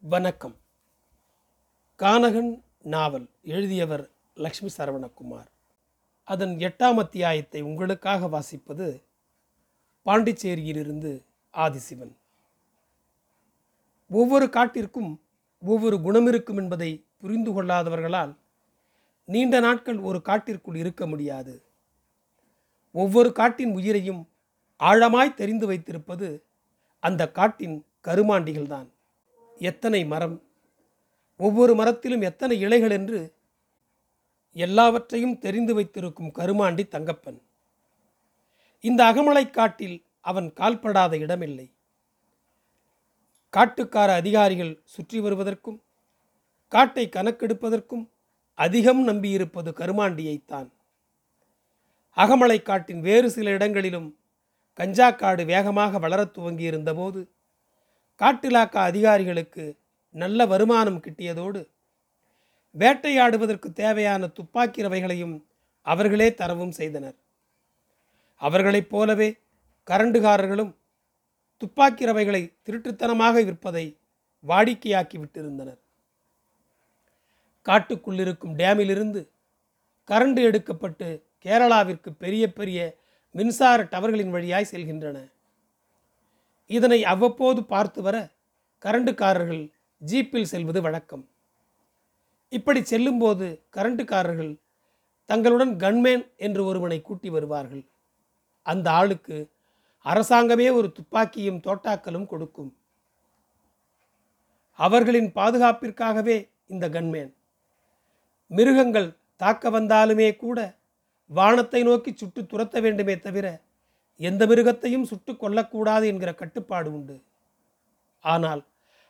வணக்கம். கானகன் நாவல் எழுதியவர் லக்ஷ்மி சரவணகுமார். அதன் எட்டாம் அத்தியாயத்தை உங்களுக்காக வாசிப்பது பாண்டிச்சேரியிலிருந்து ஆதிசிவன். ஒவ்வொரு காட்டிற்கும் ஒவ்வொரு குணம் இருக்கும் என்பதை புரிந்து கொள்ளாதவர்களால் நீண்ட நாட்கள் ஒரு காட்டிற்குள் இருக்க முடியாது. ஒவ்வொரு காட்டின் உயிரையும் ஆழமாய் தெரிந்து வைத்திருப்பது அந்த காட்டின் கருமாண்டிகள்தான். எத்தனை மரம்? ஒவ்வொரு மரத்திலும் எத்தனை இலைகள் என்று எல்லாவற்றையும் தெரிந்து வைத்திருக்கும் கருமாண்டி தங்கப்பன். இந்த அகமலை காட்டில் அவன் கால்படாத இடமில்லை. காட்டுக்கார அதிகாரிகள் சுற்றி வருவதற்கும் காட்டை கணக்கெடுப்பதற்கும் அதிகம் நம்பியிருப்பது கருமாண்டியைத்தான். அகமலை காட்டின் வேறு சில இடங்களிலும் கஞ்சா காடு வேகமாக வளரத் துவங்கியிருந்தபோது காட்டிலாக்கா அதிகாரிகளுக்கு நல்ல வருமானம் கிட்டியதோடு வேட்டையாடுவதற்கு தேவையான துப்பாக்கி ரவைகளையும் அவர்களே தரவும் செய்தனர். அவர்களைப் போலவே கரண்டுகாரர்களும் துப்பாக்கி ரவைகளை திருட்டுத்தனமாக விற்பதை வாடிக்கையாக்கி விட்டிருந்தனர். காட்டுக்குள்ளிருக்கும் டேமிலிருந்து கரண்டு எடுக்கப்பட்டு கேரளாவிற்கு பெரிய பெரிய மின்சார டவர்களின் வழியாய் செல்கின்றன. இதனை அவ்வப்போது பார்த்து வர கரண்டுக்காரர்கள் ஜீப்பில் செல்வது வழக்கம். இப்படி செல்லும்போது கரண்டுக்காரர்கள் தங்களுடன் கன்மேன் என்று ஒருவனை கூட்டி வருவார்கள். அந்த ஆளுக்கு அரசாங்கமே ஒரு துப்பாக்கியும் தோட்டாக்களும் கொடுக்கும். அவர்களின் பாதுகாப்பிற்காகவே இந்த கன்மேன். மிருகங்கள் தாக்க வந்தாலுமே கூட வானத்தை நோக்கி சுட்டு துரத்த வேண்டுமே தவிர எந்த மிருகத்தையும் சுட்டு கொல்லக்கூடாது என்கிற கட்டுப்பாடு உண்டு. ஆனால்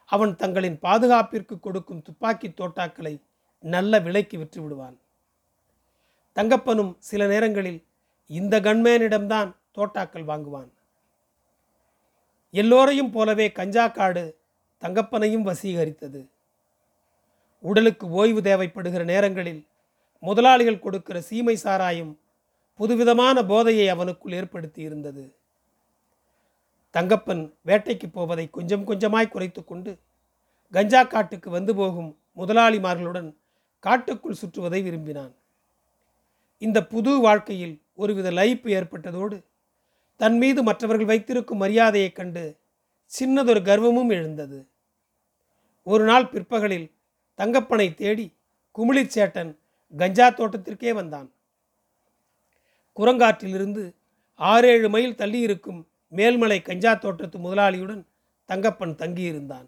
அவன் தங்களின் பாதுகாப்பிற்கு கொடுக்கும் துப்பாக்கி தோட்டாக்களை நல்ல விலைக்கு விற்று விடுவான். தங்கப்பனும் சில நேரங்களில் இந்த கண்மேனிடம்தான் தோட்டாக்கள் வாங்குவான். எல்லோரையும் போலவே கஞ்சா காடு தங்கப்பனையும் வசீகரித்தது. உடலுக்கு ஓய்வு தேவைப்படுகிற நேரங்களில் முதலாளிகள் கொடுக்கிற சீமை சாராயம் புதுவிதமான போதையை அவனுக்குள் ஏற்படுத்தி இருந்தது தங்கப்பன் வேட்டைக்கு போவதை கொஞ்சம் கொஞ்சமாய் குறைத்து கொண்டு கஞ்சா காட்டுக்கு வந்து போகும் முதலாளிமார்களுடன் காட்டுக்குள் சுற்றுவதை விரும்பினான். இந்த புது வாழ்க்கையில் ஒருவித லைப்பு ஏற்பட்டதோடு தன் மீது மற்றவர்கள் வைத்திருக்கும் மரியாதையைக் கண்டு சின்னதொரு கர்வமும் எழுந்தது. ஒரு நாள் பிற்பகலில் தங்கப்பனை தேடி குமிழிச்சேட்டன் கஞ்சா தோட்டத்திற்கே வந்தான். குரங்காற்றிலிருந்து ஆறேழு மைல் தள்ளி இருக்கும் மேல்மலை கஞ்சா தோட்டத்து முதலாளியுடன் தங்கப்பன் தங்கியிருந்தான்.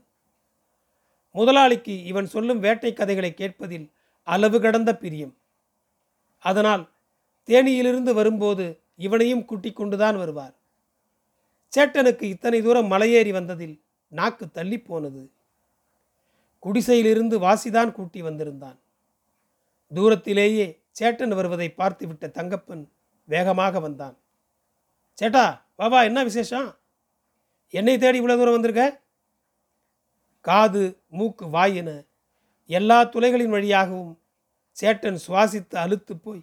முதலாளிக்கு இவன் சொல்லும் வேட்டை கதைகளை கேட்பதில் அளவு கடந்த பிரியம். அதனால் தேனியிலிருந்து வரும்போது இவனையும் கூட்டிக் கொண்டுதான் வருவார். சேட்டனுக்கு இத்தனை தூரம் மலையேறி வந்ததில் நாக்கு தள்ளி போனது. குடிசையிலிருந்து வாசிதான் கூட்டி வந்திருந்தான். தூரத்திலேயே சேட்டன் வருவதை பார்த்துவிட்ட தங்கப்பன் வேகமாக வந்தான். சேட்டா பாபா என்ன விசேஷம்? என்னை தேடி இவ்வளோ தூரம் வந்திருக்க? காது மூக்கு வாய் என எல்லா துளைகளின் வழியாகவும் சேட்டன் சுவாசித்து அழுத்து போய்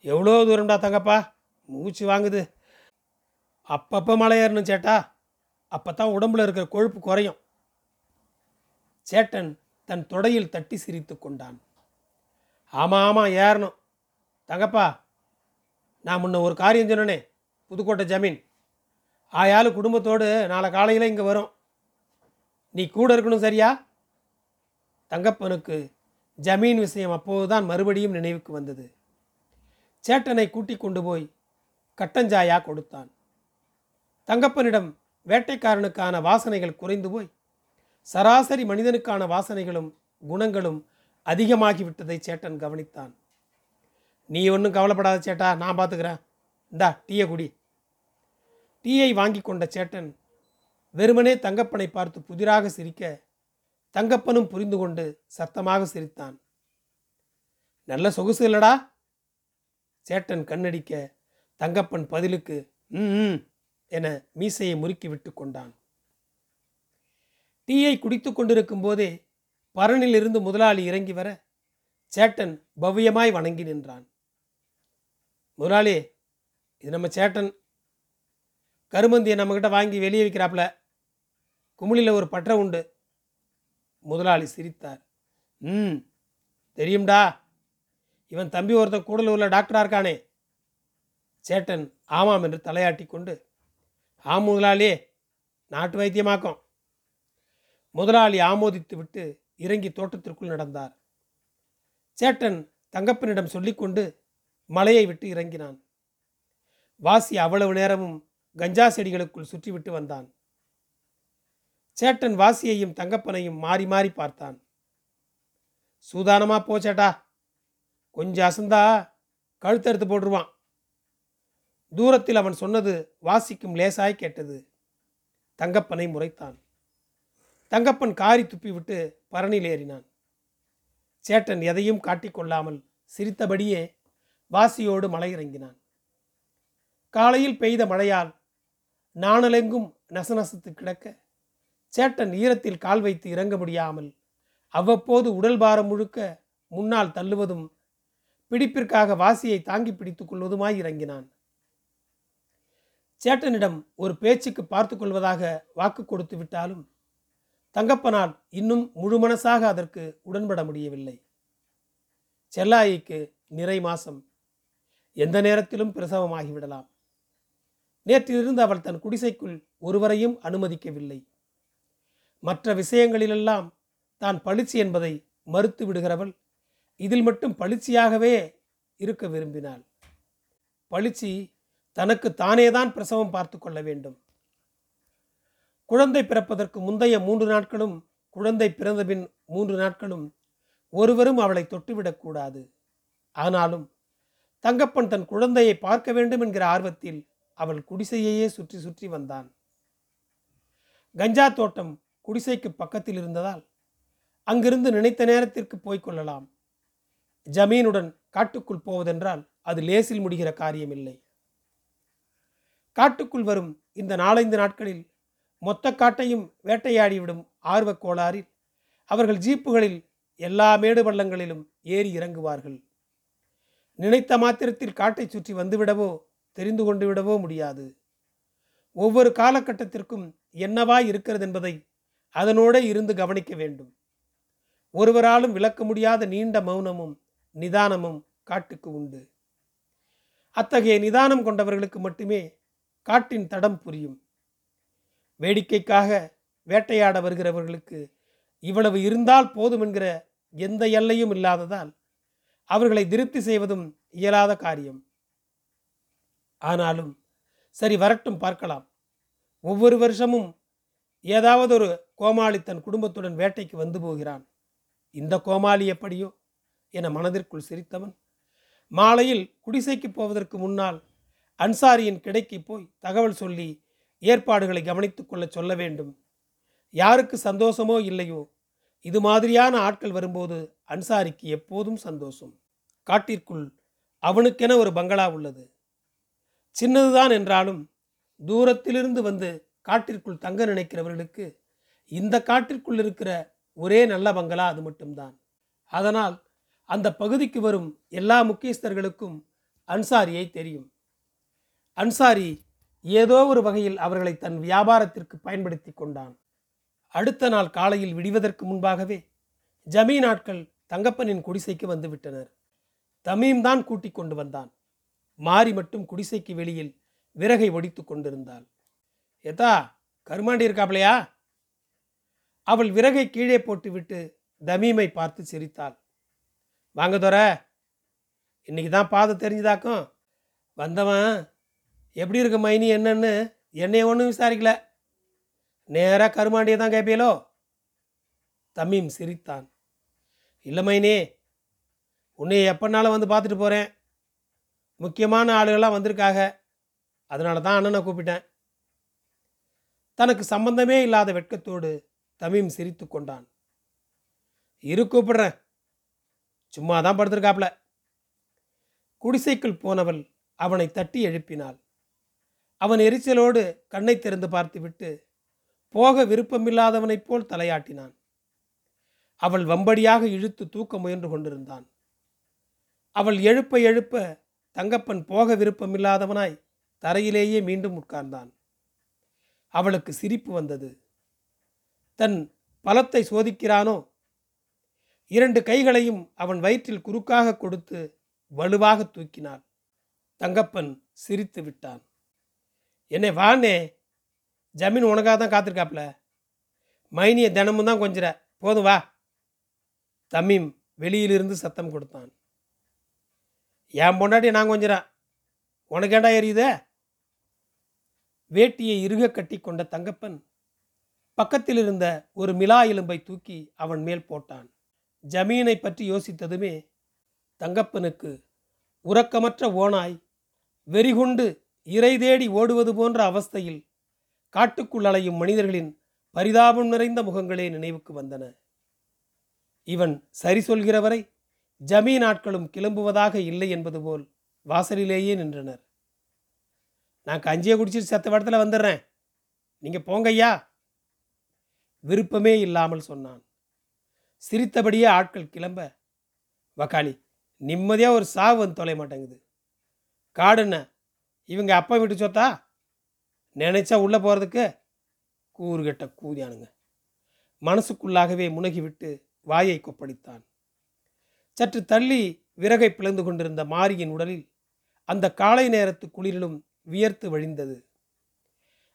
எவ்வளோ தூரம்டா தங்கப்பா? மூச்சு வாங்குது. அப்பப்போ மலை ஏறணும் சேட்டா. அப்போ தான் உடம்புல இருக்கிற கொழுப்பு குறையும். சேட்டன் தன் தொடையில் தட்டி சிரித்து கொண்டான். ஆமாம் ஆமாம் ஏறணும். தங்கப்பா நான் முன்ன ஒரு காரியம் சொன்னனே புதுக்கோட்டை ஜமீன். ஆயாலு குடும்பத்தோடு நாளை காலையில் இங்கே வரும். நீ கூட இருக்கணும் சரியா? தங்கப்பனுக்கு ஜமீன் விஷயம் அப்போதுதான் மறுபடியும் நினைவுக்கு வந்தது. சேட்டனை கூட்டி கொண்டு போய் கட்டஞ்சாயா கொடுத்தான். தங்கப்பனிடம் வேட்டைக்காரனுக்கான வாசனைகள் குறைந்து போய் சராசரி மனிதனுக்கான வாசனைகளும் குணங்களும் அதிகமாகிவிட்டதை சேட்டன் கவனித்தான். நீ ஒன்றும் கவலைப்படாத சேட்டா நான் பார்த்துக்கிறேன் இந்தா டீயை குடி. டீயை வாங்கி கொண்ட சேட்டன் வெறுமனே தங்கப்பனை பார்த்து புதிராக சிரிக்க தங்கப்பனும் புரிந்து கொண்டு சத்தமாக சிரித்தான். நல்ல சொகுசு இல்லடா. சேட்டன் கண்ணடிக்க தங்கப்பன் பதிலுக்கு ம் ம் என மீசையை முறுக்கி விட்டு கொண்டான். டீயை குடித்து கொண்டிருக்கும் போதே பரனிலிருந்து முதலாளி இறங்கி வர சேட்டன் பவ்யமாய் வணங்கி நின்றான். முதலாளி இது நம்ம சேட்டன். கருமந்தியை நம்மக்கிட்ட வாங்கி வெளியே விற்கிறாப்புல குமிழியில் ஒரு பற்ற உண்டு. முதலாளி சிரித்தார். ம் தெரியும்டா. இவன் தம்பி ஒருத்தன் கூடலூரில் டாக்டராக இருக்கானே. சேட்டன் ஆமாம் என்று தலையாட்டி கொண்டு ஆ முதலாளி நாட்டு வைத்தியமாக்கும். முதலாளி ஆமோதித்து விட்டு இறங்கி தோட்டத்திற்குள் நடந்தார். சேட்டன் தங்கப்பனிடம் சொல்லிக்கொண்டு மலையை விட்டு இறங்கினான். வாசி அவ்வளவு நேரமும் கஞ்சா செடிகளுக்குள் சுற்றிவிட்டு வந்தான். சேட்டன் வாசியையும் தங்கப்பனையும் மாறி மாறி பார்த்தான். சூதானமா போச்சேட்டா கொஞ்சம் அசந்தா. கழுத்தறுத்து போட்டுருவான். தூரத்தில் அவன் சொன்னது வாசிக்கும் லேசாய் கேட்டது. தங்கப்பனை முறைத்தான். தங்கப்பன் காரி துப்பிவிட்டு பரணியில் ஏறினான். சேட்டன் எதையும் காட்டிக்கொள்ளாமல் சிரித்தபடியே வாசியோடு மலை இறங்கினான் காலையில் பெய்த மழையால் நாணலெங்கும் நசநசத்து கிடக்க சேட்டன் ஈரத்தில் கால் வைத்து இறங்க முடியாமல் அவ்வப்போது உடல் பாரம் முழுக்க முன்னால் தள்ளுவதும் பிடிப்பிற்காக வாசியை தாங்கி பிடித்துக் கொள்வதுமாய் இறங்கினான். சேட்டனிடம் ஒரு பேச்சுக்கு பார்த்து கொள்வதாக வாக்கு கொடுத்து விட்டாலும் தங்கப்பனால் இன்னும் முழு மனசாக அதற்கு உடன்பட முடியவில்லை. செல்லாயிக்கு நிறை மாசம் எந்த நேரத்திலும் பிரசவமாகிவிடலாம். நேற்றிலிருந்து அவள் தன் குடிசைக்குள் ஒருவரையும் அனுமதிக்கவில்லை. மற்ற விஷயங்களிலெல்லாம் தான் பளிச்சு என்பதை மறுத்து விடுகிறவள் இதில் மட்டும் பளிச்சியாகவே இருக்க விரும்பினாள். பளிச்சி தனக்கு தானேதான் பிரசவம் பார்த்து கொள்ள வேண்டும். குழந்தை பிறப்பதற்கு முந்தைய மூன்று நாட்களும் குழந்தை பிறந்தபின் மூன்று நாட்களும் ஒருவரும் அவளை தொட்டுவிடக்கூடாது. ஆனாலும் தங்கப்பன் தன் குழந்தையை பார்க்க வேண்டும் என்கிற ஆர்வத்தில் அவள் குடிசையையே சுற்றி சுற்றி வந்தான். கஞ்சா தோட்டம் குடிசைக்கு பக்கத்தில் இருந்ததால் அங்கிருந்து நினைத்த நேரத்திற்கு போய்க்கொள்ளலாம் ஜமீனுடன் காட்டுக்குள் போவதென்றால் அது லேசில் முடிகிற காரியமில்லை. காட்டுக்குள் வரும் இந்த நாலைந்து நாட்களில் மொத்த காட்டையும் வேட்டையாடிவிடும் ஆர்வக் கோளாறில் அவர்கள் ஜீப்புகளில் எல்லா மேடு பள்ளங்களிலும் ஏறி இறங்குவார்கள். நினைத்த மாத்திரத்தில் காட்டை சுற்றி வந்துவிடவோ தெரிந்து கொண்டு விடவோ முடியாது. ஒவ்வொரு காலகட்டத்திற்கும் என்னவா இருக்கிறது என்பதை அதனோட இருந்து கவனிக்க வேண்டும். ஒருவராலும் விளக்க முடியாத நீண்ட மௌனமும் நிதானமும் காட்டுக்கு உண்டு. அத்தகைய நிதானம் கொண்டவர்களுக்கு மட்டுமே காட்டின் தடம் புரியும். வேடிக்கைக்காக வேட்டையாட வருகிறவர்களுக்கு இவ்வளவு இருந்தால் போதும் என்கிற எந்த எல்லையும் இல்லாததால் அவர்களை திருப்தி செய்வதும் இயலாத காரியம். ஆனாலும் சரி வரட்டும் பார்க்கலாம். ஒவ்வொரு வருஷமும் ஏதாவது ஒரு கோமாளி தன் குடும்பத்துடன் வேட்டைக்கு வந்து போகிறான். இந்த கோமாளி எப்படியோ? என மனதிற்குள் சிரித்தவன். மாலையில் குடிசைக்கு போவதற்கு முன்னால் அன்சாரியின் கிடைக்கு போய் தகவல் சொல்லி ஏற்பாடுகளை கவனித்துக் கொள்ள சொல்ல வேண்டும். யாருக்கு சந்தோஷமோ இல்லையோ? இது மாதிரியான ஆட்கள் வரும்போது அன்சாரிக்கு எப்போதும் சந்தோஷம். காட்டிற்குள் அவனுக்கென ஒரு பங்களா உள்ளது. சின்னதுதான் என்றாலும் தூரத்திலிருந்து வந்து காட்டிற்குள் தங்க நினைக்கிறவர்களுக்கு இந்த காட்டிற்குள் இருக்கிற ஒரே நல்ல பங்களா அது மட்டும்தான். அதனால் அந்த பகுதிக்கு வரும் எல்லா முக்கியஸ்தர்களுக்கும் அன்சாரியை தெரியும். அன்சாரி ஏதோ ஒரு வகையில் அவர்களை தன் வியாபாரத்திற்கு பயன்படுத்தி கொண்டான். அடுத்த நாள் காலையில் விடிவதற்கு முன்பாகவே ஜமீன் ஆட்கள் தங்கப்பனின் குடிசைக்கு வந்து விட்டனர். தமீம் தான் கூட்டிக் கொண்டு வந்தான். மாறி மட்டும் குடிசைக்கு வெளியில் விறகை ஒடித்து கொண்டிருந்தாள். ஏதா கருமாண்டி இருக்காப்லையா? அவள் விறகை கீழே போட்டுவிட்டு தமீமை பார்த்து சிரித்தாள். வாங்க தோற இன்னைக்கு தான் பாதை தெரிஞ்சுதாக்கும். வந்தவன் எப்படி இருக்கு மைனி என்னன்னு என்னைய ஒன்றும் விசாரிக்கல. நேராக கருமாண்டியை தான் கேட்பீலோ தமீம் சிரித்தான். இல்லை மைனி உன்னை எப்போனாலும் வந்து பார்த்துட்டு போகிறேன் முக்கியமான ஆளுகள்லாம் வந்திருக்காக அதனால தான் அண்ணனை கூப்பிட்டேன். தனக்கு சம்பந்தமே இல்லாத வெட்கத்தோடு தமிம் சிரித்து கொண்டான். இரு கூப்பிடுறேன். சும்மா தான் படுத்திருக்காப்ல. குடிசைக்குள் போனவள் அவனை தட்டி எழுப்பினாள். அவன் எரிச்சலோடு கண்ணை திறந்து பார்த்துவிட்டு போக விருப்பமில்லாதவனைப் போல் தலையாட்டினான். அவள் வம்படியாக இழுத்து தூக்க முயன்று கொண்டிருந்தான். அவள் எழுப்ப எழுப்ப தங்கப்பன் போக விருப்பமில்லாதவனாய் தரையிலேயே மீண்டும் உட்கார்ந்தான். அவளுக்கு சிரிப்பு வந்தது. தன் பலத்தை சோதிக்கிறானோ? இரண்டு கைகளையும் அவன் வயிற்றில் குறுக்காக கொடுத்து வலுவாக தூக்கினாள். தங்கப்பன் சிரித்து விட்டான். என்னை வானே ஜமீன் உனக்காக தான் காத்திருக்காப்ல. மைனியை தினமும் தான் கொஞ்சிற. போதும் வா. தம்மீம் வெளியிலிருந்து சத்தம் கொடுத்தான். என் பொண்டாட்டி நான் கொஞ்சிறேன் உனக்கேண்டா எரியுதே? வேட்டியை இறுக கட்டி கொண்ட தங்கப்பன் பக்கத்தில் இருந்த ஒரு மிலா எலும்பை தூக்கி அவன் மேல் போட்டான். ஜமீனை பற்றி யோசித்ததுமே தங்கப்பனுக்கு உறக்கமற்ற ஓனாய் வெறிகொண்டு இறை தேடி ஓடுவது போன்ற அவஸ்தையில் காட்டுக்குள் அலையும் மனிதர்களின் பரிதாபம் நிறைந்த முகங்களே நினைவுக்கு வந்தன. இவன் சரி சொல்கிறவரை ஜமீன் நாட்களும் கிளம்புவதாக இல்லை என்பது போல் வாசலிலேயே நின்றனர். நான் கஞ்சியை குடிச்சிட்டு செத்த இடத்துல வந்துடுறேன். நீங்கள் போங்கய்யா விருப்பமே இல்லாமல் சொன்னான். சிரித்தபடியே ஆட்கள் கிளம்ப. வக்காளி நிம்மதியாக ஒரு சாவு வந்து தொலை மாட்டேங்குது. காடுன்ன இவங்க அப்பா வீட்டு சொத்தா? நினைச்சா உள்ளே போகிறதுக்கு கூறுகட்ட கூதியானுங்க. மனசுக்குள்ளாகவே முனகிவிட்டு வாயை கொப்பளித்தான். சற்று தள்ளி விறகை பிளந்து கொண்டிருந்த மாரியின் உடலில் அந்த காலை நேரத்து குளிரிலும் வியர்த்து வழிந்தது.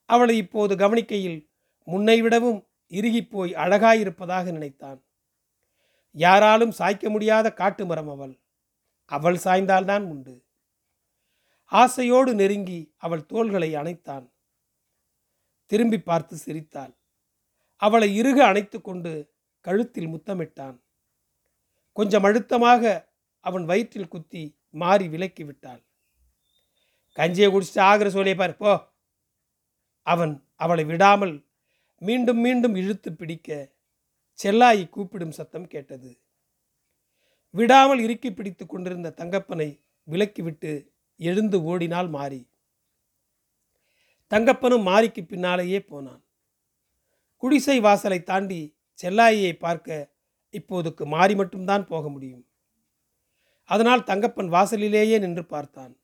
அவளை இப்போது கவனிக்கையில் முன்னை விடவும் இறுகிப்போய் அழகாயிருப்பதாக நினைத்தான். யாராலும் சாய்க்க முடியாத காட்டு மரம் அவள். அவள் சாய்ந்தால்தான் உண்டு. ஆசையோடு நெருங்கி அவள் தோள்களை அணைத்தான். திரும்பி பார்த்து சிரித்தாள். அவளை இறுக அணைத்து கொண்டு கழுத்தில் முத்தமிட்டான். கொஞ்சம் அழுத்தமாக அவன் வயிற்றில் குத்தி மாறி விலக்கி விட்டாள். கஞ்சியை குடிச்சிட்டு ஆகிற சோழியை பார் போ. அவன் அவளை விடாமல் மீண்டும் மீண்டும் இழுத்து பிடிக்க செல்லாயி கூப்பிடும் சத்தம் கேட்டது. விடாமல் இறுக்கி பிடித்து கொண்டிருந்த தங்கப்பனை விலக்கிவிட்டு எழுந்து ஓடினால் மாறி. தங்கப்பனும் மாரிக்கு பின்னாலேயே போனான். குடிசை வாசலை தாண்டி செல்லாயியை பார்க்க இப்போதுக்கு மாறி மட்டும்தான் போக முடியும். அதனால் தங்கப்பன் வாசலிலேயே நின்று பார்த்தான்.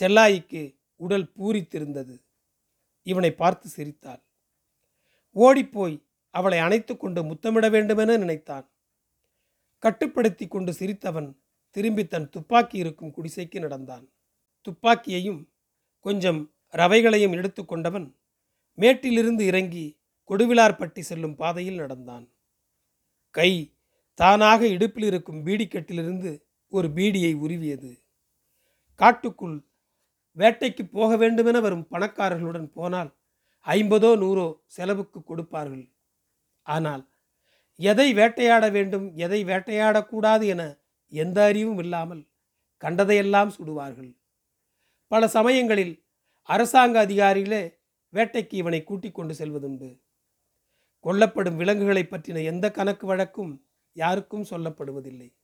செல்லாயிக்கு உடல் பூரித்திருந்தது. இவனை பார்த்து சிரித்தாள். ஓடிப்போய் அவளை அணைத்து கொண்டு முத்தமிட வேண்டுமென நினைத்தான். கட்டுப்படுத்தி கொண்டு சிரித்தவன் திரும்பி தன் துப்பாக்கி இருக்கும் குடிசைக்கு நடந்தான். துப்பாக்கியையும் கொஞ்சம் ரவைகளையும் எடுத்துக்கொண்டவன் மேட்டிலிருந்து இறங்கி கொடுவிலார்பட்டி செல்லும் பாதையில் நடந்தான். கை தானாக இடுப்பில் இருக்கும் பீடிக்கட்டிலிருந்து ஒரு பீடியை உருவியது. காட்டுக்குள் வேட்டைக்கு போக வேண்டுமென வரும் பணக்காரர்களுடன் போனால் ஐம்பதோ நூறோ செலவுக்கு கொடுப்பார்கள். ஆனால் எதை வேட்டையாட வேண்டும் எதை வேட்டையாடக்கூடாது என எந்த அறிவும் இல்லாமல் கண்டதையெல்லாம் சுடுவார்கள். பல சமயங்களில் அரசாங்க அதிகாரிகளே வேட்டைக்கு இவனை கூட்டிக் கொண்டு செல்வதுண்டு. கொல்லப்படும் விலங்குகளை பற்றின எந்த கணக்கு வழக்கும் யாருக்கும் சொல்லப்படுவதில்லை.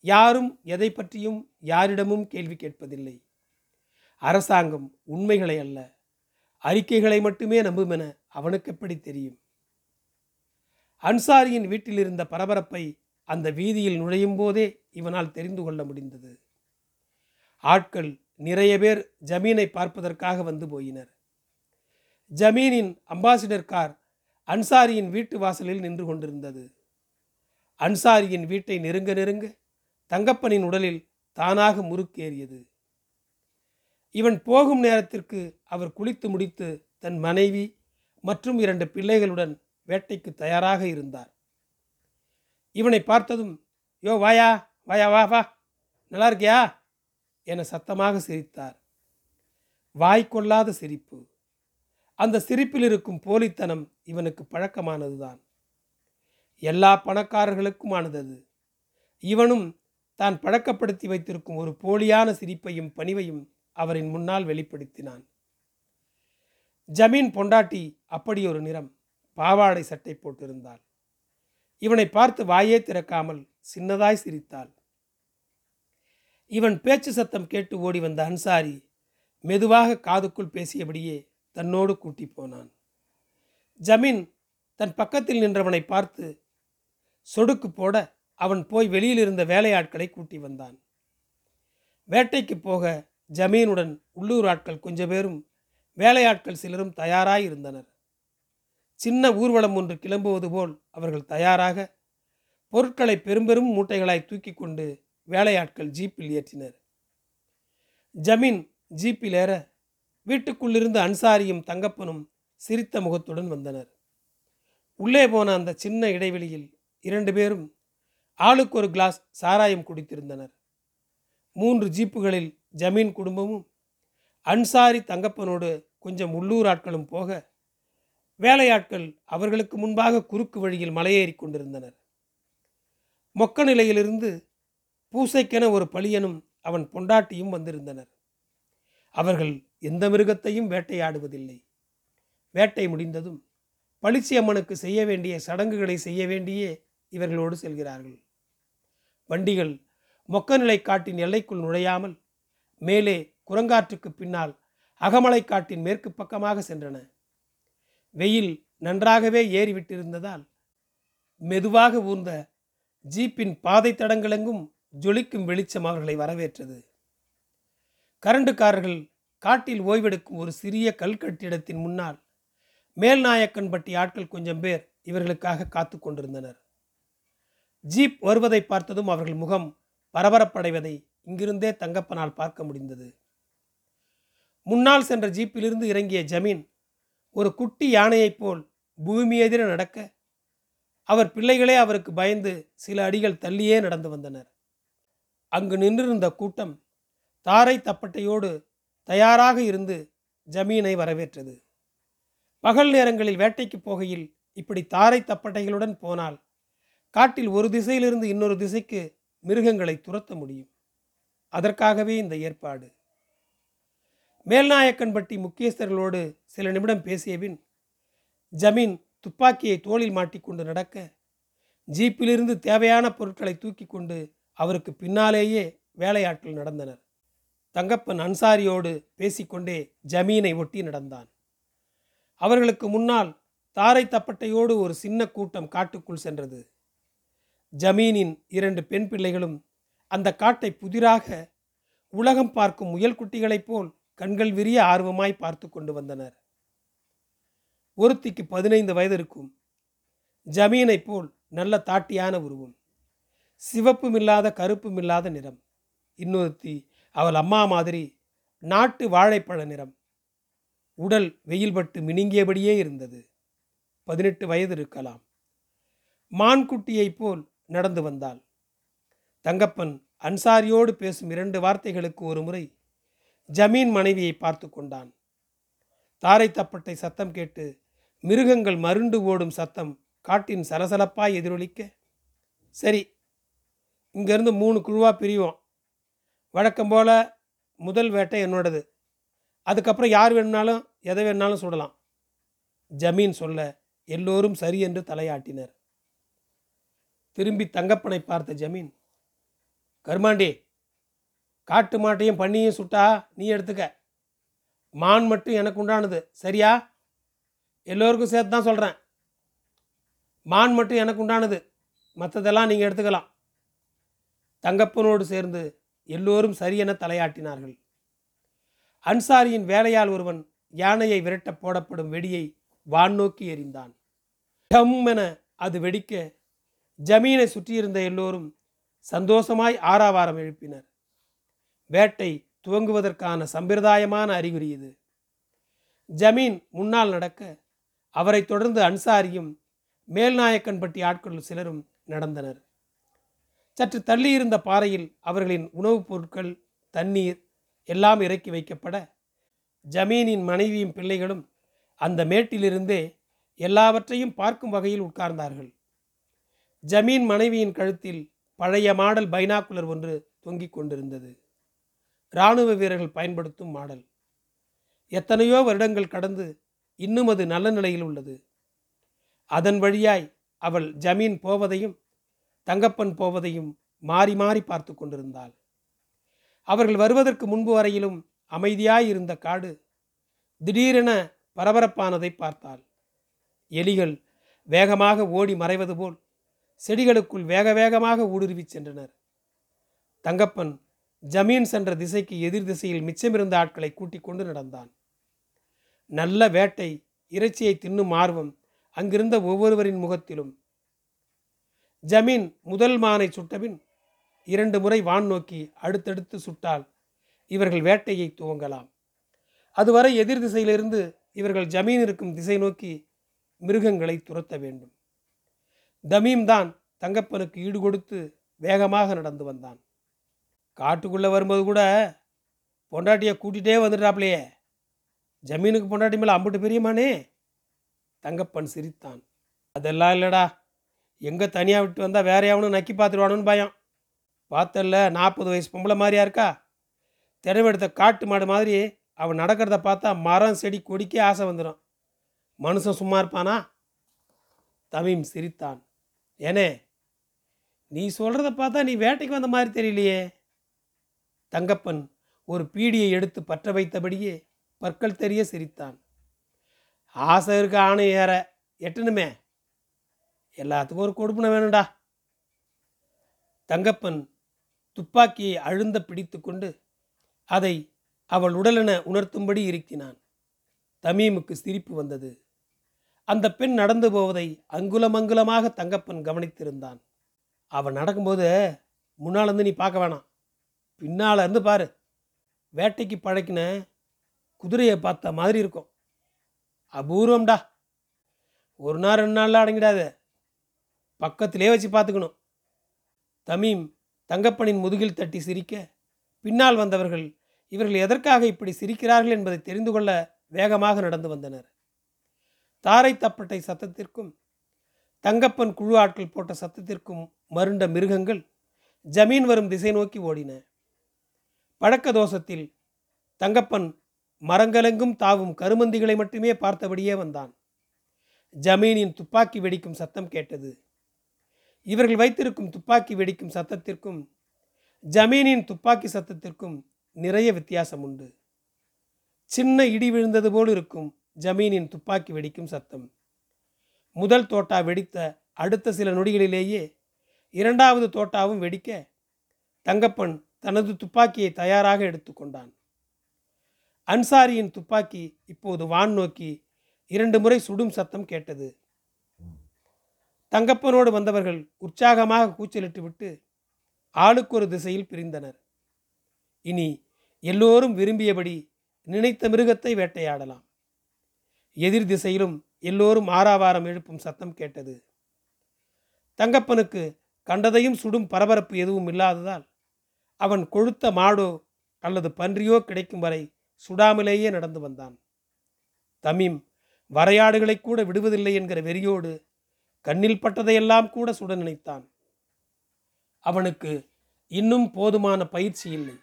யாரும் எதை பற்றியும் யாரிடமும் கேள்வி கேட்பதில்லை. அரசாங்கம் உண்மைகளை அல்ல அறிக்கைகளை மட்டுமே நம்பும் என அவனுக்கு எப்படி தெரியும்? அன்சாரியின் வீட்டில் இருந்த பரபரப்பை அந்த வீதியில் நுழையும் போதே இவனால் தெரிந்து கொள்ள முடிந்தது. ஆட்கள் நிறைய பேர் ஜமீனை பார்ப்பதற்காக வந்து போயினர். ஜமீனின் அம்பாசிடர் கார் அன்சாரியின் வீட்டு வாசலில் நின்று கொண்டிருந்தது. அன்சாரியின் வீட்டை நெருங்க நெருங்க தங்கப்பனின் உடலில் தானாக முறுக்கேறியது. இவன் போகும் நேரத்திற்கு அவர் குளித்து முடித்து தன் மனைவி மற்றும் இரண்டு பிள்ளைகளுடன் வேட்டைக்கு தயாராக இருந்தார். இவனை பார்த்ததும் யோ வாயா வாயா வா வா நல்லா இருக்கியா என சத்தமாக சிரித்தார். வாய்க்கொள்ளாத சிரிப்பு. அந்த சிரிப்பில் இருக்கும் போலித்தனம் இவனுக்கு பழக்கமானதுதான். எல்லா பணக்காரர்களுக்குமானது அது இவனும் தான் பழக்கப்படுத்தி வைத்திருக்கும் ஒரு போலியான சிரிப்பையும் பணிவையும் அவரின் முன்னால் வெளிப்படுத்தினான். ஜமீன் பொண்டாட்டி அப்படி ஒரு நிறம் பாவாடை சட்டை போட்டிருந்தாள். இவனை பார்த்து வாயே திறக்காமல் சின்னதாய் சிரித்தாள். இவன் பேச்சு சத்தம் கேட்டு ஓடி வந்த அன்சாரி மெதுவாக காதுக்குள் பேசியபடியே தன்னோடு கூட்டி போனான். ஜமீன் தன் பக்கத்தில் நின்றவனை பார்த்து சொடுக்கு போட அவன் போய் வெளியில் இருந்த வேலையாட்களை கூட்டி வந்தான். வேட்டைக்கு போக ஜமீனுடன் உள்ளூர் ஆட்கள் கொஞ்ச பேரும் வேலையாட்கள் சிலரும் தயாராய் இருந்தனர். சின்ன ஊர்வலம் ஒன்று கிளம்புவது போல் அவர்கள் தயாராக பொருட்களை பெரும்பெரும் மூட்டைகளாய் தூக்கி கொண்டு வேலையாட்கள் ஜீப்பில் ஏற்றினர். ஜமீன் ஜீப்பில் ஏற வீட்டுக்குள்ளிருந்து அன்சாரியும் தங்கப்பனும் சிரித்த முகத்துடன் வந்தனர். உள்ளே போன அந்த சின்ன இடைவெளியில் இரண்டு பேரும் ஆளுக்கு ஒரு கிளாஸ் சாராயம் குடித்திருந்தனர். மூன்று ஜீப்புகளில் ஜமீன் குடும்பமும் அன்சாரி தங்கப்பனோடு கொஞ்சம் உள்ளூர் ஆட்களும் போக வேலையாட்கள் அவர்களுக்கு முன்பாக குறுக்கு வழியில் மலையேறி கொண்டிருந்தனர். மொக்க நிலையிலிருந்து பூசைக்கென ஒரு பழியனும் அவன் பொண்டாட்டியும் வந்திருந்தனர். அவர்கள் எந்த மிருகத்தையும் வேட்டையாடுவதில்லை. வேட்டை முடிந்ததும் பளிச்சியம்மனுக்கு செய்ய வேண்டிய சடங்குகளை செய்ய வேண்டியே இவர்களோடு செல்கிறார்கள். வண்டிகள் மொக்கநிலை காட்டின் எல்லைக்குள் நுழையாமல் மேலே குரங்காற்றுக்கு பின்னால் அகமலை காட்டின் மேற்கு பக்கமாக சென்றன. வெயில் நன்றாகவே ஏறிவிட்டிருந்ததால் மெதுவாக ஊர்ந்த ஜீப்பின் பாதை தடங்களெங்கும் ஜொலிக்கும் வெளிச்சம் அவர்களை வரவேற்றது. கரண்டுக்காரர்கள் காட்டில் ஓய்வெடுக்கும் ஒரு சிறிய கல்கட்டிடத்தின் முன்னால் மேல்நாயக்கன்பட்டி ஆட்கள் கொஞ்சம் பேர் இவர்களுக்காக காத்து கொண்டிருந்தனர். ஜீப் வருவதை பார்த்ததும் அவர்கள் முகம் பரபரப்படைவதை இங்கிருந்தே தங்கப்பனால் பார்க்க முடிந்தது. முன்னால் சென்ற ஜீப்பிலிருந்து இறங்கிய ஜமீன் ஒரு குட்டி யானையைப் போல் பூமி எதிர நடக்க அவர் பிள்ளைகளே அவருக்கு பயந்து சில அடிகள் தள்ளியே நடந்து வந்தனர். அங்கு நின்றிருந்த கூட்டம் தாரை தப்பட்டையோடு தயாராக இருந்து ஜமீனை வரவேற்றது. பகல் நேரங்களில் வேட்டைக்கு போகையில் இப்படி தாரை தப்பட்டைகளுடன் போனால் காட்டில் ஒரு திசையிலிருந்து இன்னொரு திசைக்கு மிருகங்களை துரத்த முடியும். அதற்காகவே இந்த ஏற்பாடு. மேல்நாயக்கன்பட்டி முக்கியஸ்தர்களோடு சில நிமிடம் பேசியபின் ஜமீன் துப்பாக்கியை தோளில் மாட்டிக்கொண்டு நடக்க ஜீப்பிலிருந்து தேவையான பொருட்களை தூக்கி கொண்டு அவருக்கு பின்னாலேயே வேலையாட்கள் நடந்தனர். தங்கப்பன் அன்சாரியோடு பேசிக்கொண்டே ஜமீனை ஒட்டி நடந்தான். அவர்களுக்கு முன்னால் தாரை தப்பட்டையோடு ஒரு சின்ன கூட்டம் காட்டுக்குள் சென்றது. ஜமீனின் இரண்டு பெண் பிள்ளைகளும் அந்த காட்டை புதிராக உலகம் பார்க்கும் முயல் குட்டிகளைப் போல் கண்கள் விரிய ஆர்வமாய் பார்த்து கொண்டு வந்தனர். ஒருத்திக்கு பதினைந்து வயது இருக்கும். ஜமீனைப் போல் நல்ல தாட்டியான உருவம். சிவப்பும் இல்லாத கருப்பும் இல்லாத நிறம். இன்னொருத்தி அவள் அம்மா மாதிரி நாட்டு வாழைப்பழ நிறம். உடல் வெயில் பட்டு மினுங்கியபடியே இருந்தது. பதினெட்டு வயது இருக்கலாம். மான்குட்டியைப் போல் நடந்து வந்தாள். தங்கப்பன் அன்சாரியோடு பேசும் இரண்டு வார்த்தைகளுக்கு ஒரு முறை ஜமீன் மனைவியை பார்த்து கொண்டான். தாரை தப்பட்டை சத்தம் கேட்டு மிருகங்கள் மருண்டு ஓடும் சத்தம் காட்டின் சலசலப்பாய் எதிரொலிக்க சரி இங்கேருந்து மூணு குழுவாக பிரிவோம். வழக்கம் போல் முதல் வேட்டை என்னோடது. அதுக்கப்புறம் யார் வேணும்னாலும் எதை வேணாலும் சுடலாம். ஜமீன் சொல்ல எல்லோரும் சரி என்று தலையாட்டினர். திரும்பி தங்கப்பனை பார்த்த ஜமீன் கருமாண்டி காட்டு மாட்டையும் பண்ணியும் சுட்டா நீ எடுத்துக்க. மான் மட்டும் எனக்கு உண்டானது சரியா? எல்லோருக்கும் சேர்த்து தான் சொல்கிறேன் மான் மட்டும் எனக்கு உண்டானது மற்றதெல்லாம் நீங்கள் எடுத்துக்கலாம். தங்கப்பனோடு சேர்ந்து எல்லோரும் சரியென தலையாட்டினார்கள். அன்சாரியின் வேலையால் ஒருவன் யானையை விரட்ட போடப்படும் வெடியை வான் நோக்கி எறிந்தான். டம் என அது வெடிக்க ஜமீனை சுற்றியிருந்த எல்லோரும் சந்தோஷமாய் ஆறாவாரம் எழுப்பினர். வேட்டை துவங்குவதற்கான சம்பிரதாயமான அறிகுறி இது. ஜமீன் முன்னால் நடக்க அவரைத் தொடர்ந்து அன்சாரியும் மேல்நாயக்கன்பட்டி ஆட்கள் சிலரும் நடந்தனர். சற்று தள்ளியிருந்த பாறையில் அவர்களின் உணவுப் பொருட்கள் தண்ணீர் எல்லாம் இறக்கி வைக்கப்பட ஜமீனின் மனைவியும் பிள்ளைகளும் அந்த மேட்டிலிருந்தே எல்லாவற்றையும் பார்க்கும் வகையில் உட்கார்ந்தார்கள். ஜமீன் மனைவியின் கழுத்தில் பழைய மாடல் பைனாக்குலர் ஒன்று தொங்கிக் கொண்டிருந்தது. இராணுவ வீரர்கள் பயன்படுத்தும் மாடல். எத்தனையோ வருடங்கள் கடந்து இன்னும் அது நல்ல நிலையில் உள்ளது. அதன் வழியாய் அவள் ஜமீன் போவதையும் தங்கப்பன் போவதையும் மாறி மாறி பார்த்து கொண்டிருந்தாள். அவர்கள் வருவதற்கு முன்பு வரையிலும் அமைதியாயிருந்த காடு திடீரென பரபரப்பானதை பார்த்தாள். எலிகள் வேகமாக ஓடி மறைவது போல் செடிகளுக்குள் வேக வேகமாக ஊடுருவிச் சென்றனர். தங்கப்பன் ஜமீன் சென்ற திசைக்கு எதிர் திசையில் மிச்சமிருந்த ஆட்களை கூட்டிக் கொண்டு நடந்தான். நல்ல வேட்டை இறைச்சியை தின்னும் ஆர்வம் அங்கிருந்த ஒவ்வொருவரின் முகத்திலும் ஜமீன் முதல் மானை சுட்டபின் இரண்டு முறை வான் நோக்கி அடுத்தடுத்து சுட்டால் இவர்கள் வேட்டையை துவங்கலாம். அதுவரை எதிர் திசையிலிருந்து இவர்கள் ஜமீன் இருக்கும் திசை நோக்கி மிருகங்களை துரத்த வேண்டும். தமீம் தான் தங்கப்பனுக்கு ஈடு கொடுத்து வேகமாக நடந்து வந்தான். காட்டுக்குள்ளே வரும்போது கூட பொண்டாட்டியை கூட்டிகிட்டே வந்துட்டாப்லையே. ஜமீனுக்கு பொண்டாட்டி மேலே அம்புட்டு பெரியமானே? தங்கப்பன் சிரித்தான். அதெல்லாம் இல்லைடா. எங்கே தனியாக விட்டு வந்தால் வேற எவனும் நக்கி பார்த்துருவானுன்னு பயம். பார்த்தல்ல நாற்பது வயசு பொம்பளை மாதிரியா இருக்கா? திறமெடுத்த காட்டு மாடு மாதிரி அவன் நடக்கிறத பார்த்தா மரம் செடி கொடிக்கே ஆசை வந்துடும் மனுஷன் சும்மா இருப்பானா? தமிம் சிரித்தான். ஏனே நீ சொல்கிறத பார்த்தா நீ வேட்டைக்கு வந்த மாதிரி தெரியலையே. தங்கப்பன் ஒரு பீடியை எடுத்து பற்ற வைத்தபடியே பற்கள் தெரிய சிரித்தான். ஆசை இருக்க ஆணை ஏற. எட்டணுமே. எல்லாத்துக்கும் ஒரு கொடுப்பினை வேணும்டா. தங்கப்பன் துப்பாக்கியை அழுந்த பிடித்து கொண்டு அதை அவள் உடலென உணர்த்தும்படி இருக்கினான். தமீமுக்கு சிரிப்பு வந்தது. அந்த பெண் நடந்து போவதை அங்குலம் அங்குலமாக தங்கப்பன் கவனித்திருந்தான். அவன் நடக்கும்போது முன்னால் இருந்து நீ பார்க்க வேணாம். பின்னால் இருந்து பாரு. வேட்டைக்கு பழக்கின குதிரையை பார்த்த மாதிரி இருக்கும். அபூர்வம்டா. ஒரு நாள் ரெண்டு நாளில் அடங்கிடாது. பக்கத்திலே வச்சு பார்த்துக்கணும். தமீம் தங்கப்பனின் முதுகில் தட்டி சிரிக்க பின்னால் வந்தவர்கள் இவர்கள் எதற்காக இப்படி சிரிக்கிறார்கள் என்பதை தெரிந்து கொள்ள வேகமாக நடந்து வந்தனர். தாரை தப்பட்டை சத்தத்திற்கும் தங்கப்பன் குழு ஆட்கள் போட்ட சத்தத்திற்கும் மருண்ட மிருகங்கள் ஜமீன் வரும் திசை நோக்கி ஓடின. பழக்க தோஷத்தில் தங்கப்பன் மரங்கலெங்கும் தாவும் கருமந்திகளை மட்டுமே பார்த்தபடியே வந்தான். ஜமீனின் துப்பாக்கி வெடிக்கும் சத்தம் கேட்டது. இவர்கள் வைத்திருக்கும் துப்பாக்கி வெடிக்கும் சத்தத்திற்கும் ஜமீனின் துப்பாக்கி சத்தத்திற்கும் நிறைய வித்தியாசம் உண்டு. சின்ன இடி விழுந்தது போல் இருக்கும் ஜமீனின் துப்பாக்கி வெடிக்கும் சத்தம். முதல் தோட்டா வெடித்த அடுத்த சில நொடிகளிலேயே இரண்டாவது தோட்டாவும் வெடிக்க தங்கப்பன் தனது துப்பாக்கியை தயாராக எடுத்துக்கொண்டான் அன்சாரியின் துப்பாக்கி இப்போது வான் நோக்கி இரண்டு முறை சுடும் சத்தம் கேட்டது. தங்கப்பனோடு வந்தவர்கள் உற்சாகமாக கூச்சலிட்டு விட்டு ஆளுக்கு ஒரு திசையில் பிரிந்தனர். இனி எல்லோரும் விரும்பியபடி நினைத்த மிருகத்தை வேட்டையாடலாம். எதிர் திசையிலும் எல்லோரும் ஆறாவாரம் எழுப்பும் சத்தம் கேட்டது. தங்கப்பனுக்கு கண்டதையும் சுடும் பரபரப்பு எதுவும் இல்லாததால் அவன் கொழுத்த மாடோ அல்லது பன்றியோ கிடைக்கும் வரை சுடாமலேயே நடந்து வந்தான். தமீம் வரையாடுகளை கூட விடுவதில்லை என்கிற வெறியோடு கண்ணில் பட்டதையெல்லாம் கூட சுட நினைத்தான். அவனுக்கு இன்னும் போதுமான பயிற்சி இல்லை.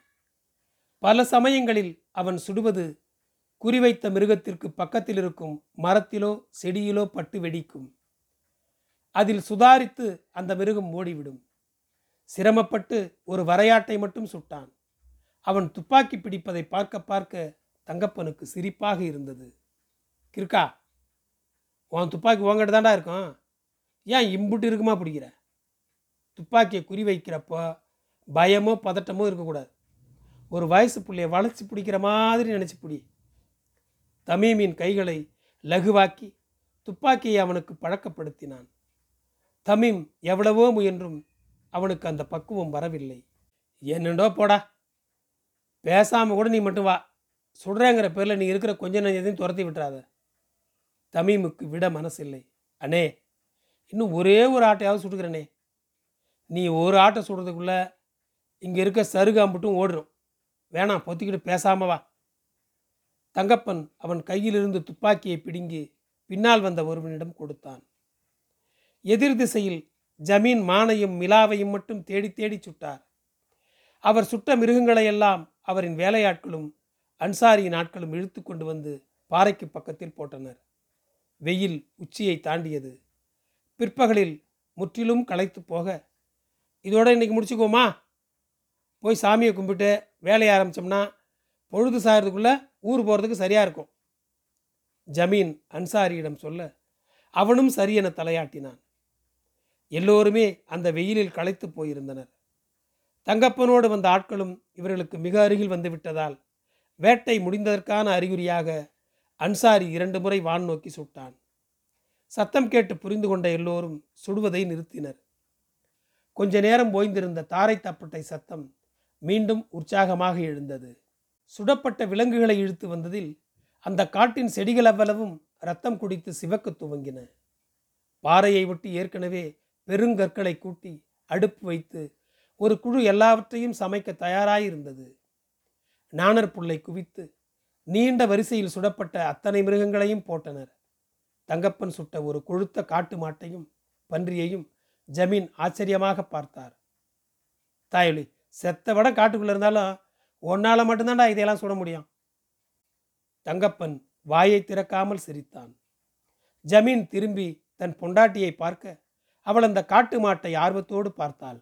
பல சமயங்களில் அவன் சுடுவது குறிவைத்த மிருகத்திற்கு பக்கத்தில் இருக்கும் மரத்திலோ செடியிலோ பட்டு வெடிக்கும். அதில் சுதாரித்து அந்த மிருகம் ஓடிவிடும். சிரமப்பட்டு ஒரு வரையாட்டை மட்டும் சுட்டான். அவன் துப்பாக்கி பிடிப்பதை பார்க்க பார்க்க தங்கப்பனுக்கு சிரிப்பாக இருந்தது. கிருக்கா உன் துப்பாக்கி உங்கள்கிட்ட தாண்டா இருக்கும். ஏன் இம்புட்டு இருக்குமா பிடிக்கிற? துப்பாக்கியை குறி வைக்கிறப்போ பயமோ பதட்டமோ இருக்கக்கூடாது. ஒரு வயசு பிள்ளைய வளைச்சி பிடிக்கிற மாதிரி நினச்சி பிடி. தமீமின் கைகளை லகுவாக்கி துப்பாக்கியை அவனுக்கு பழக்கப்படுத்தினான். தமீம் எவ்வளவோ முயன்றும் அவனுக்கு அந்த பக்குவம் வரவில்லை. என்னண்டோ போடா. பேசாமல் கூட நீ மட்டும் வா. சுடுறேங்கிற பேரில் நீ இருக்கிற கொஞ்ச நஞ்சத்தையும் துரத்தி விட்டுறாத. தமீமுக்கு விட மனசில்லை. அண்ணே இன்னும் ஒரே ஒரு ஆட்டையாவது சுட்டுக்கிறனே. நீ ஒரு ஆட்டை சுடுறதுக்குள்ளே இங்கே இருக்க சருகாம்பட்டும் ஓடுறோம். வேணாம் பொத்திக்கிட்டு பேசாம வா. தங்கப்பன் அவன் கையிலிருந்து துப்பாக்கியை பிடுங்கி பின்னால் வந்த ஒருவனிடம் கொடுத்தான். எதிர் திசையில் ஜமீன் மானையும் மிலாவையும் மட்டும் தேடி தேடி சுட்டார். அவர் சுட்ட மிருகங்களையெல்லாம் அவரின் வேலையாட்களும் அன்சாரியின் ஆட்களும் இழுத்து கொண்டு வந்து பாறைக்கு பக்கத்தில் போட்டனர். வெயில் உச்சியை தாண்டியது. பிற்பகலில் முற்றிலும் களைத்து போக. இதோட இன்னைக்கு முடிச்சுக்குவோமா? போய் சாமியை கும்பிட்டு வேலையை ஆரம்பித்தோம்னா பொழுது சாயறதுக்குள்ளே ஊர் போகிறதுக்கு சரியாக இருக்கும். ஜமீன் அன்சாரியிடம் சொல்ல அவனும் சரியென தலையாட்டினான். எல்லோருமே அந்த வெயிலில் களைத்து போயிருந்தனர். தங்கப்பனோடு வந்த ஆட்களும் இவர்களுக்கு மிக அருகில் வந்து விட்டதால் வேட்டை முடிந்ததற்கான அறிகுறியாக அன்சாரி இரண்டு முறை வான் நோக்கி சுட்டான். சத்தம் கேட்டு புரிந்து கொண்ட எல்லோரும் சுடுவதை நிறுத்தினர். கொஞ்ச நேரம் ஓய்ந்திருந்த தாரை தப்பட்டை சத்தம் மீண்டும் உற்சாகமாக எழுந்தது. சுடப்பட்ட விலங்குகளை இழுத்து வந்ததில் அந்த காட்டின் செடிகள் அவ்வளவும் ரத்தம் குடித்து சிவக்க துவங்கின. பாறையை ஒட்டி ஏற்கனவே பெருங்கற்களை கூட்டி அடுப்பு வைத்து ஒரு குழு எல்லாவற்றையும் சமைக்க தயாராயிருந்தது. நாணர் புல்லை குவித்து நீண்ட வரிசையில் சுடப்பட்ட அத்தனை மிருகங்களையும் போட்டனர். தங்கப்பன் சுட்ட ஒரு கொழுத்த காட்டு மாட்டையும் பன்றியையும் ஜமீன் ஆச்சரியமாக பார்த்தார். தாயொலி செத்த விட காட்டுக்குள்ளே இருந்தாலும் ஒன்னால மட்டும்தான்டா இதையெல்லாம் சுட முடியும். தங்கப்பன் வாயை திறக்காமல் சிரித்தான். ஜமீன் திரும்பி தன் பொண்டாட்டியை பார்க்க அவள் அந்த காட்டு மாட்டை ஆர்வத்தோடு பார்த்தாள்.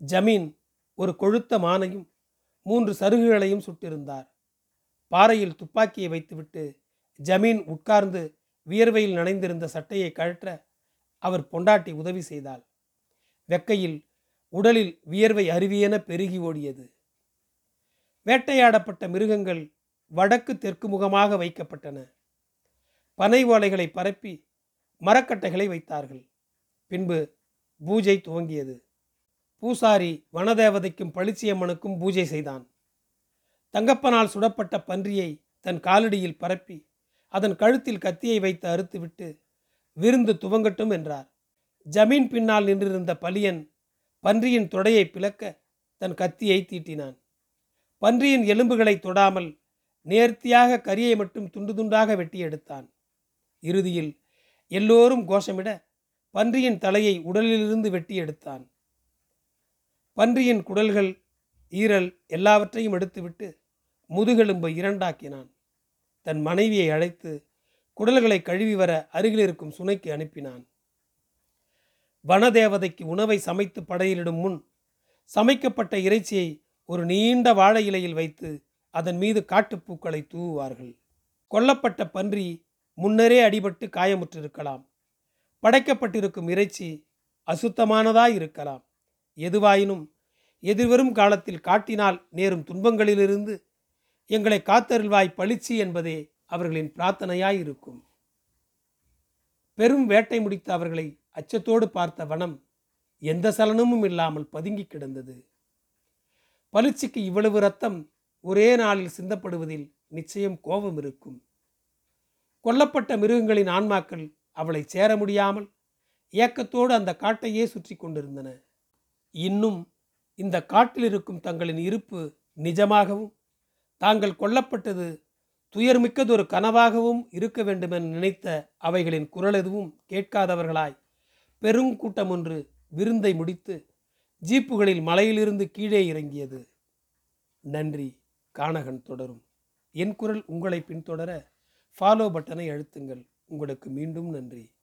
ஜமீன் ஒரு கொழுத்த மானையும் மூன்று சருகுகளையும் சுட்டிருந்தார். பாறையில் துப்பாக்கியை வைத்துவிட்டு ஜமீன் உட்கார்ந்து வியர்வையில் நனைந்திருந்த சட்டையை கழற்ற அவர் பொண்டாட்டி உதவி செய்தாள். வெக்கையில் உடலில் வியர்வை அருவியென பெருகி ஓடியது. வேட்டையாடப்பட்ட மிருகங்கள் வடக்கு தெற்கு முகமாக வைக்கப்பட்டன. பனை ஓலைகளை பரப்பி மரக்கட்டைகளை வைத்தார்கள். பின்பு பூஜை துவங்கியது. பூசாரி வனதேவதைக்கும் பளிச்சியம்மனுக்கும் பூஜை செய்தான். தங்கப்பனால் சுடப்பட்ட பன்றியை தன் காலடியில் பரப்பி அதன் கழுத்தில் கத்தியை வைத்து அறுத்துவிட்டு விருந்து துவங்கட்டும் என்றார். ஜமீன் பின்னால் நின்றிருந்த பலியன் பன்றியின் தொடையை பிளக்க தன் கத்தியை தீட்டினான். பன்றியின் எலும்புகளை தொடாமல் நேர்த்தியாக கரியை மட்டும் துண்டு துண்டாக வெட்டி எடுத்தான். இறுதியில் எல்லோரும் கோஷமிட பன்றியின் தலையை உடலிலிருந்து வெட்டி எடுத்தான். பன்றியின் குடல்கள் ஈரல் எல்லாவற்றையும் எடுத்துவிட்டு முதுகெலும்பை இரண்டாக்கினான். தன் மனைவியை அழைத்து குடல்களை கழுவி வர அருகில் இருக்கும் சுனைக்கு அனுப்பினான். வனதேவதைக்கு உணவை சமைத்து படையிலிடும் முன் சமைக்கப்பட்ட இறைச்சியை ஒரு நீண்ட வாழை இலையில் வைத்து அதன் மீது காட்டுப்பூக்களை தூவுவார்கள். கொல்லப்பட்ட பன்றி முன்னரே அடிபட்டு காயமுற்றிருக்கலாம். படைக்கப்பட்டிருக்கும் இறைச்சி அசுத்தமானதாய் இருக்கலாம் எதுவாயினும் எதிர்வரும் காலத்தில் காட்டினால் நேரும் துன்பங்களிலிருந்து எங்களை காத்தருள்வாய் பளிச்சி என்பதே அவர்களின் பிரார்த்தனையாய் இருக்கும் பெரும் வேட்டை முடித்த அவர்களை அச்சத்தோடு பார்த்த வனம் எந்த சலனமும் இல்லாமல் பதுங்கி கிடந்தது. பளிச்சிக்கு இவ்வளவு ரத்தம் ஒரே நாளில் சிந்தப்படுவதில் நிச்சயம் கோபம் இருக்கும். கொல்லப்பட்ட மிருகங்களின் ஆன்மாக்கள் அவளை சேர முடியாமல் ஏக்கத்தோடு அந்த காட்டையே சுற்றி கொண்டிருந்தன. இன்னும் இந்த காட்டில் இருக்கும் தங்களின் இருப்பு நிஜமாகவும் தாங்கள் கொல்லப்பட்டது துயர்மிக்கதொரு கனவாகவும் இருக்க வேண்டுமென நினைத்த அவைகளின் குரல் எதுவும் கேட்காதவர்களாய். பெருங்கூட்டம் ஒன்று விருந்தை முடித்து ஜீப்புகளில் மலையிலிருந்து கீழே இறங்கியது. நன்றி. கானகன் தொடரும். என் குரல் உங்களை பின்தொடர ஃபாலோ பட்டனை அழுத்துங்கள். உங்களுக்கு மீண்டும் நன்றி.